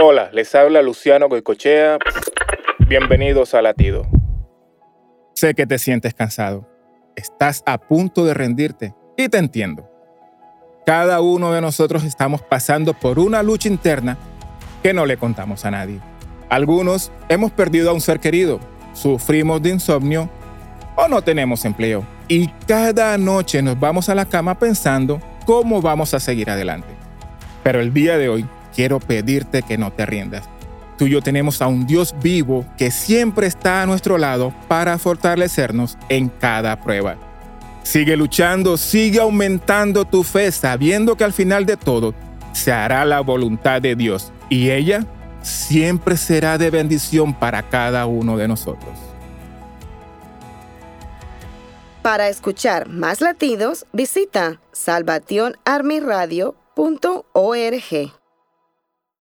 Hola, les habla Luciano Goicochea. Bienvenidos a Latido. Sé que te sientes cansado. Estás a punto de rendirte y te entiendo. Cada uno de nosotros estamos pasando por una lucha interna que no le contamos a nadie. Algunos hemos perdido a un ser querido, sufrimos de insomnio o no tenemos empleo. Y cada noche nos vamos a la cama pensando cómo vamos a seguir adelante. Pero el día de hoy quiero pedirte que no te rindas. Tú y yo tenemos a un Dios vivo que siempre está a nuestro lado para fortalecernos en cada prueba. Sigue luchando, sigue aumentando tu fe sabiendo que al final de todo se hará la voluntad de Dios y ella siempre será de bendición para cada uno de nosotros. Para escuchar más latidos, visita salvationarmyradio.org.